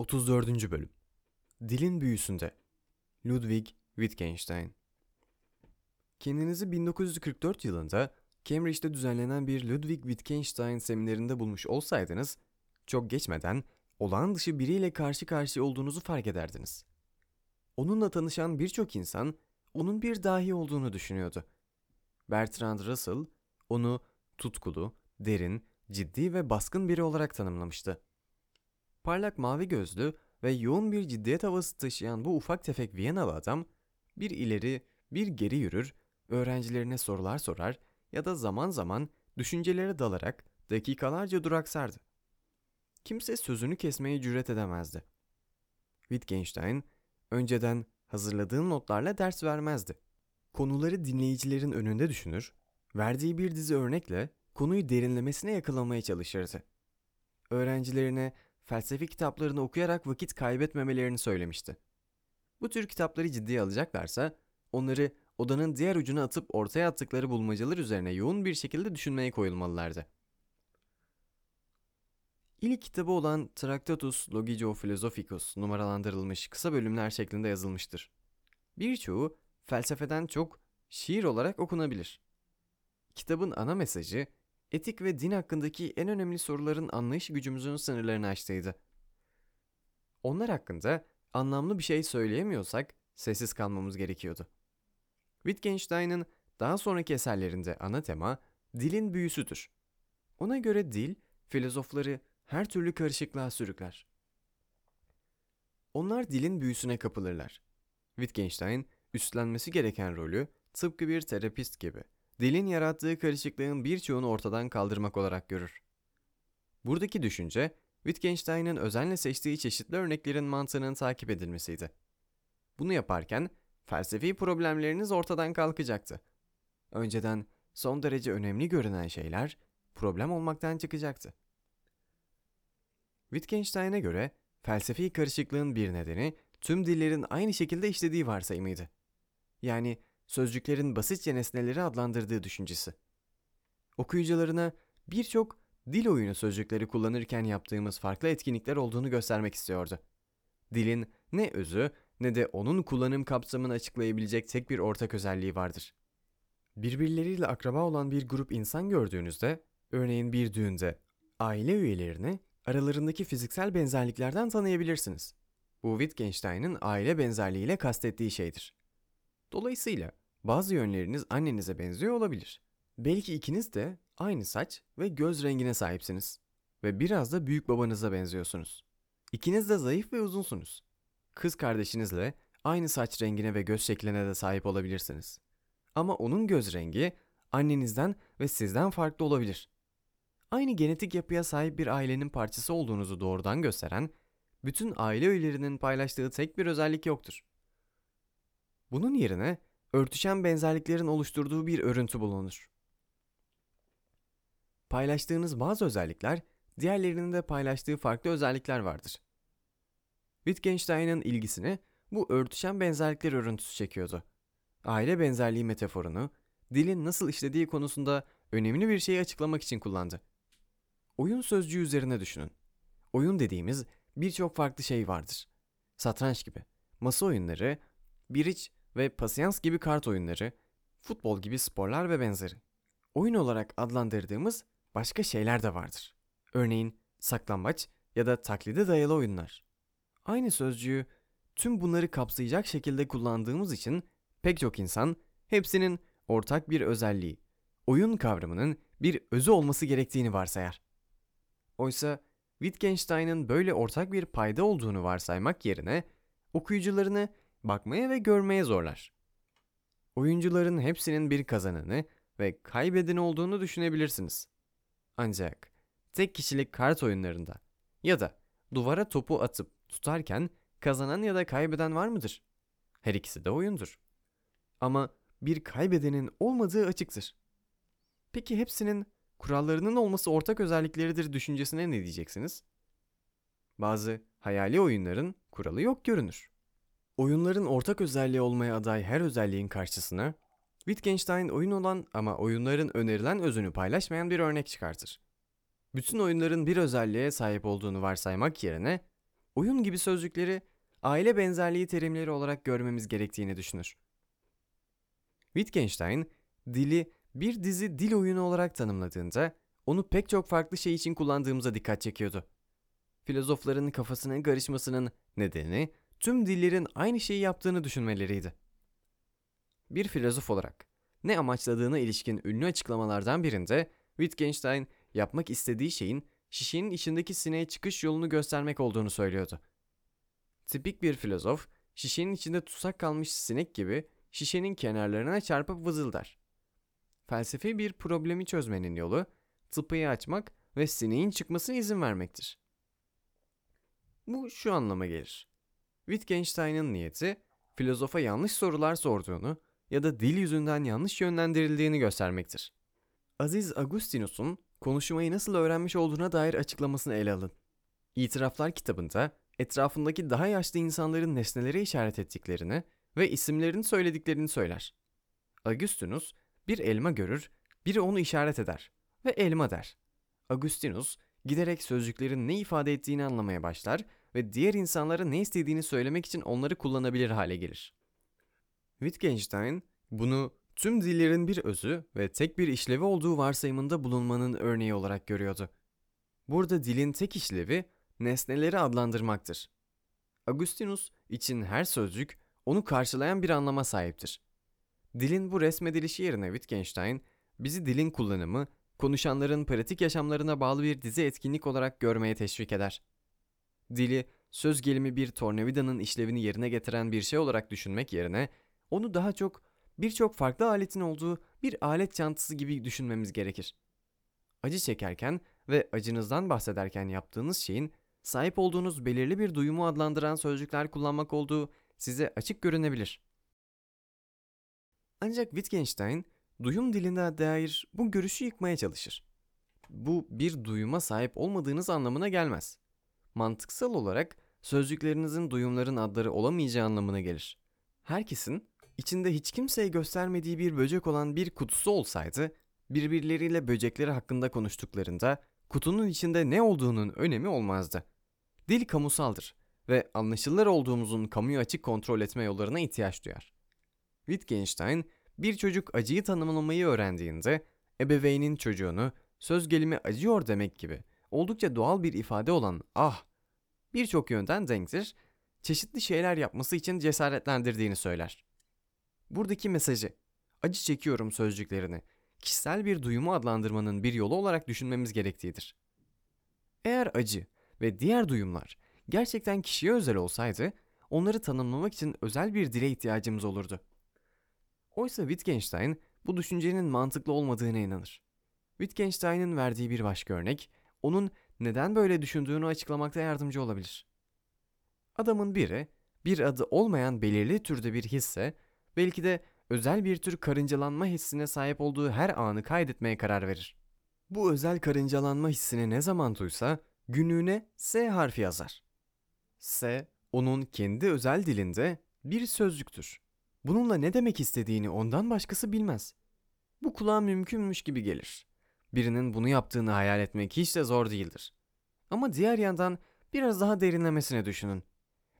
34. Bölüm Dilin Büyüsünde Ludwig Wittgenstein Kendinizi 1944 yılında Cambridge'de düzenlenen bir Ludwig Wittgenstein seminerinde bulmuş olsaydınız, çok geçmeden olağan dışı biriyle karşı karşıya olduğunuzu fark ederdiniz. Onunla tanışan birçok insan onun bir dahi olduğunu düşünüyordu. Bertrand Russell onu tutkulu, derin, ciddi ve baskın biri olarak tanımlamıştı. Parlak mavi gözlü ve yoğun bir ciddiyet havası taşıyan bu ufak tefek Viyanalı adam bir ileri bir geri yürür, öğrencilerine sorular sorar ya da zaman zaman düşüncelere dalarak dakikalarca duraksardı. Kimse sözünü kesmeye cüret edemezdi. Wittgenstein önceden hazırladığı notlarla ders vermezdi. Konuları dinleyicilerin önünde düşünür, verdiği bir dizi örnekle konuyu derinlemesine yakalamaya çalışırdı. Öğrencilerine felsefi kitaplarını okuyarak vakit kaybetmemelerini söylemişti. Bu tür kitapları ciddiye alacaklarsa onları odanın diğer ucuna atıp ortaya attıkları bulmacalar üzerine yoğun bir şekilde düşünmeye koyulmalılardı. İlk kitabı olan Tractatus Logio Philosophicus numaralandırılmış kısa bölümler şeklinde yazılmıştır. Birçoğu felsefeden çok şiir olarak okunabilir. Kitabın ana mesajı etik ve din hakkındaki en önemli soruların anlayış gücümüzün sınırlarını aştıydı. Onlar hakkında anlamlı bir şey söyleyemiyorsak sessiz kalmamız gerekiyordu. Wittgenstein'ın daha sonraki eserlerinde ana tema dilin büyüsüdür. Ona göre dil, filozofları her türlü karışıklığa sürükler. Onlar dilin büyüsüne kapılırlar. Wittgenstein, üstlenmesi gereken rolü tıpkı bir terapist gibi dilin yarattığı karışıklığın birçoğunu ortadan kaldırmak olarak görür. Buradaki düşünce, Wittgenstein'ın özenle seçtiği çeşitli örneklerin mantığının takip edilmesiydi. Bunu yaparken felsefi problemleriniz ortadan kalkacaktı. Önceden son derece önemli görünen şeyler problem olmaktan çıkacaktı. Wittgenstein'e göre felsefi karışıklığın bir nedeni tüm dillerin aynı şekilde işlediği varsayımıydı. Yani sözcüklerin basitçe nesneleri adlandırdığı düşüncesi. Okuyucularına birçok dil oyunu sözcükleri kullanırken yaptığımız farklı etkinlikler olduğunu göstermek istiyordu. Dilin ne özü ne de onun kullanım kapsamını açıklayabilecek tek bir ortak özelliği vardır. Birbirleriyle akraba olan bir grup insan gördüğünüzde, örneğin bir düğünde, aile üyelerini aralarındaki fiziksel benzerliklerden tanıyabilirsiniz. Bu Wittgenstein'ın aile benzerliğiyle kastettiği şeydir. Dolayısıyla bazı yönleriniz annenize benziyor olabilir. Belki ikiniz de aynı saç ve göz rengine sahipsiniz ve biraz da büyük babanıza benziyorsunuz. İkiniz de zayıf ve uzunsunuz. Kız kardeşinizle aynı saç rengine ve göz şekline de sahip olabilirsiniz. Ama onun göz rengi annenizden ve sizden farklı olabilir. Aynı genetik yapıya sahip bir ailenin parçası olduğunuzu doğrudan gösteren, bütün aile üyelerinin paylaştığı tek bir özellik yoktur. Bunun yerine örtüşen benzerliklerin oluşturduğu bir örüntü bulunur. Paylaştığınız bazı özellikler, diğerlerinin de paylaştığı farklı özellikler vardır. Wittgenstein'ın ilgisini bu örtüşen benzerlikler örüntüsü çekiyordu. Aile benzerliği metaforunu, dilin nasıl işlediği konusunda önemli bir şeyi açıklamak için kullandı. Oyun sözcüğü üzerine düşünün. Oyun dediğimiz birçok farklı şey vardır. Satranç gibi, masa oyunları, biriç ve pasiyans gibi kart oyunları, futbol gibi sporlar ve benzeri. Oyun olarak adlandırdığımız başka şeyler de vardır. Örneğin saklambaç ya da taklide dayalı oyunlar. Aynı sözcüğü tüm bunları kapsayacak şekilde kullandığımız için pek çok insan hepsinin ortak bir özelliği, oyun kavramının bir özü olması gerektiğini varsayar. Oysa Wittgenstein'ın böyle ortak bir payda olduğunu varsaymak yerine okuyucularını bakmaya ve görmeye zorlar. Oyuncuların hepsinin bir kazananı ve kaybedeni olduğunu düşünebilirsiniz. Ancak tek kişilik kart oyunlarında ya da duvara topu atıp tutarken kazanan ya da kaybeden var mıdır? Her ikisi de oyundur. Ama bir kaybedenin olmadığı açıktır. Peki hepsinin kurallarının olması ortak özellikleridir düşüncesine ne diyeceksiniz? Bazı hayali oyunların kuralı yok görünür. Oyunların ortak özelliği olmaya aday her özelliğin karşısına Wittgenstein oyun olan ama oyunların önerilen özünü paylaşmayan bir örnek çıkartır. Bütün oyunların bir özelliğe sahip olduğunu varsaymak yerine oyun gibi sözcükleri aile benzerliği terimleri olarak görmemiz gerektiğini düşünür. Wittgenstein, dili bir dizi dil oyunu olarak tanımladığında onu pek çok farklı şey için kullandığımıza dikkat çekiyordu. Filozofların kafasının karışmasının nedeni tüm dillerin aynı şeyi yaptığını düşünmeleriydi. Bir filozof olarak ne amaçladığına ilişkin ünlü açıklamalardan birinde Wittgenstein yapmak istediği şeyin şişenin içindeki sineğe çıkış yolunu göstermek olduğunu söylüyordu. Tipik bir filozof, şişenin içinde tutsak kalmış sinek gibi şişenin kenarlarına çarpıp vızıldar. Felsefi bir problemi çözmenin yolu, tıpayı açmak ve sineğin çıkmasına izin vermektir. Bu şu anlama gelir. Wittgenstein'ın niyeti, filozofa yanlış sorular sorduğunu ya da dil yüzünden yanlış yönlendirildiğini göstermektir. Aziz Agustinus'un konuşmayı nasıl öğrenmiş olduğuna dair açıklamasını ele alın. İtiraflar kitabında etrafındaki daha yaşlı insanların nesnelere işaret ettiklerini ve isimlerini söylediklerini söyler. Agustinus bir elma görür, biri onu işaret eder ve elma der. Agustinus giderek sözcüklerin ne ifade ettiğini anlamaya başlar ve diğer insanlara ne istediğini söylemek için onları kullanabilir hale gelir. Wittgenstein bunu tüm dillerin bir özü ve tek bir işlevi olduğu varsayımında bulunmanın örneği olarak görüyordu. Burada dilin tek işlevi nesneleri adlandırmaktır. Agustinus için her sözcük onu karşılayan bir anlama sahiptir. Dilin bu resmedilişi yerine Wittgenstein, bizi dilin kullanımı, konuşanların pratik yaşamlarına bağlı bir dizi etkinlik olarak görmeye teşvik eder. Dili, söz gelimi bir tornavidanın işlevini yerine getiren bir şey olarak düşünmek yerine, onu daha çok birçok farklı aletin olduğu bir alet çantası gibi düşünmemiz gerekir. Acı çekerken ve acınızdan bahsederken yaptığınız şeyin sahip olduğunuz belirli bir duyumu adlandıran sözcükler kullanmak olduğu size açık görünebilir. Ancak Wittgenstein duyum diline dair bu görüşü yıkmaya çalışır. Bu bir duyuma sahip olmadığınız anlamına gelmez. Mantıksal olarak sözcüklerinizin duyumların adları olamayacağı anlamına gelir. Herkesin içinde hiç kimseye göstermediği bir böcek olan bir kutusu olsaydı, birbirleriyle böcekleri hakkında konuştuklarında kutunun içinde ne olduğunun önemi olmazdı. Dil kamusaldır ve anlaşılır olduğumuzun kamuyu açık kontrol etme yollarına ihtiyaç duyar. Wittgenstein, bir çocuk acıyı tanımlamayı öğrendiğinde ebeveynin çocuğunu söz gelimi acıyor demek gibi oldukça doğal bir ifade olan ah birçok yönden denktir, çeşitli şeyler yapması için cesaretlendirdiğini söyler. Buradaki mesajı, acı çekiyorum sözcüklerini, kişisel bir duyumu adlandırmanın bir yolu olarak düşünmemiz gerektiğidir. Eğer acı ve diğer duyumlar gerçekten kişiye özel olsaydı, onları tanımlamak için özel bir dile ihtiyacımız olurdu. Oysa Wittgenstein bu düşüncenin mantıklı olmadığına inanır. Wittgenstein'in verdiği bir başka örnek, onun neden böyle düşündüğünü açıklamakta yardımcı olabilir. Adamın biri, bir adı olmayan belirli türde bir hisse, belki de özel bir tür karıncalanma hissine sahip olduğu her anı kaydetmeye karar verir. Bu özel karıncalanma hissini ne zaman duysa günlüğüne S harfi yazar. S, onun kendi özel dilinde bir sözcüktür. Bununla ne demek istediğini ondan başkası bilmez. Bu kulağa mümkünmüş gibi gelir. Birinin bunu yaptığını hayal etmek hiç de zor değildir. Ama diğer yandan biraz daha derinlemesine düşünün.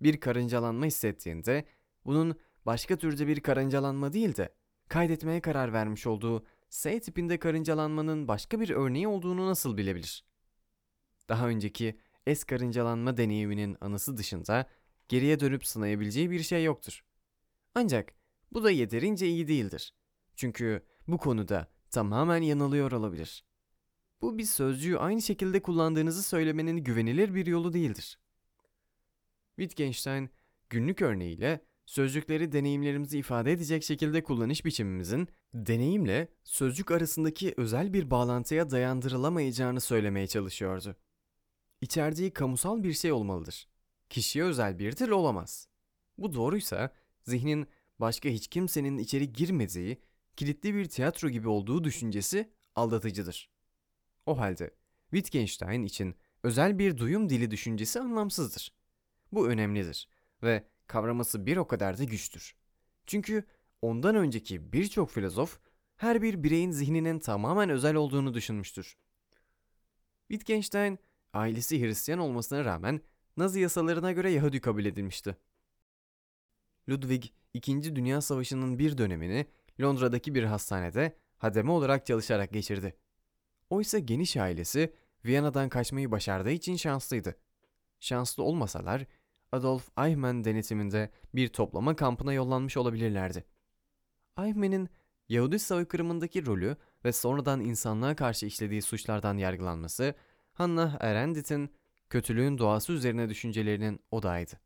Bir karıncalanma hissettiğinde bunun başka türde bir karıncalanma değil de kaydetmeye karar vermiş olduğu S tipinde karıncalanmanın başka bir örneği olduğunu nasıl bilebilir? Daha önceki S karıncalanma deneyiminin anısı dışında geriye dönüp sınayabileceği bir şey yoktur. Ancak bu da yeterince iyi değildir. Çünkü bu konuda tamamen yanılıyor olabilir. Bu bir sözcüğü aynı şekilde kullandığınızı söylemenin güvenilir bir yolu değildir. Wittgenstein günlük örneğiyle sözcükleri deneyimlerimizi ifade edecek şekilde kullanış biçimimizin deneyimle sözcük arasındaki özel bir bağlantıya dayandırılamayacağını söylemeye çalışıyordu. İçerdiği kamusal bir şey olmalıdır. Kişiye özel bir dil olamaz. Bu doğruysa zihnin başka hiç kimsenin içeri girmediği, kilitli bir tiyatro gibi olduğu düşüncesi aldatıcıdır. O halde Wittgenstein için özel bir duyum dili düşüncesi anlamsızdır. Bu önemlidir ve kavraması bir o kadar da güçtür. Çünkü ondan önceki birçok filozof her bir bireyin zihninin tamamen özel olduğunu düşünmüştür. Wittgenstein ailesi Hristiyan olmasına rağmen Nazi yasalarına göre Yahudi kabul edilmişti. Ludwig, İkinci Dünya Savaşı'nın bir dönemini Londra'daki bir hastanede hademe olarak çalışarak geçirdi. Oysa geniş ailesi Viyana'dan kaçmayı başardığı için şanslıydı. Şanslı olmasalar Adolf Eichmann denetiminde bir toplama kampına yollanmış olabilirlerdi. Eichmann'in Yahudi soykırımındaki rolü ve sonradan insanlığa karşı işlediği suçlardan yargılanması Hannah Arendt'in kötülüğün doğası üzerine düşüncelerinin odağıydı.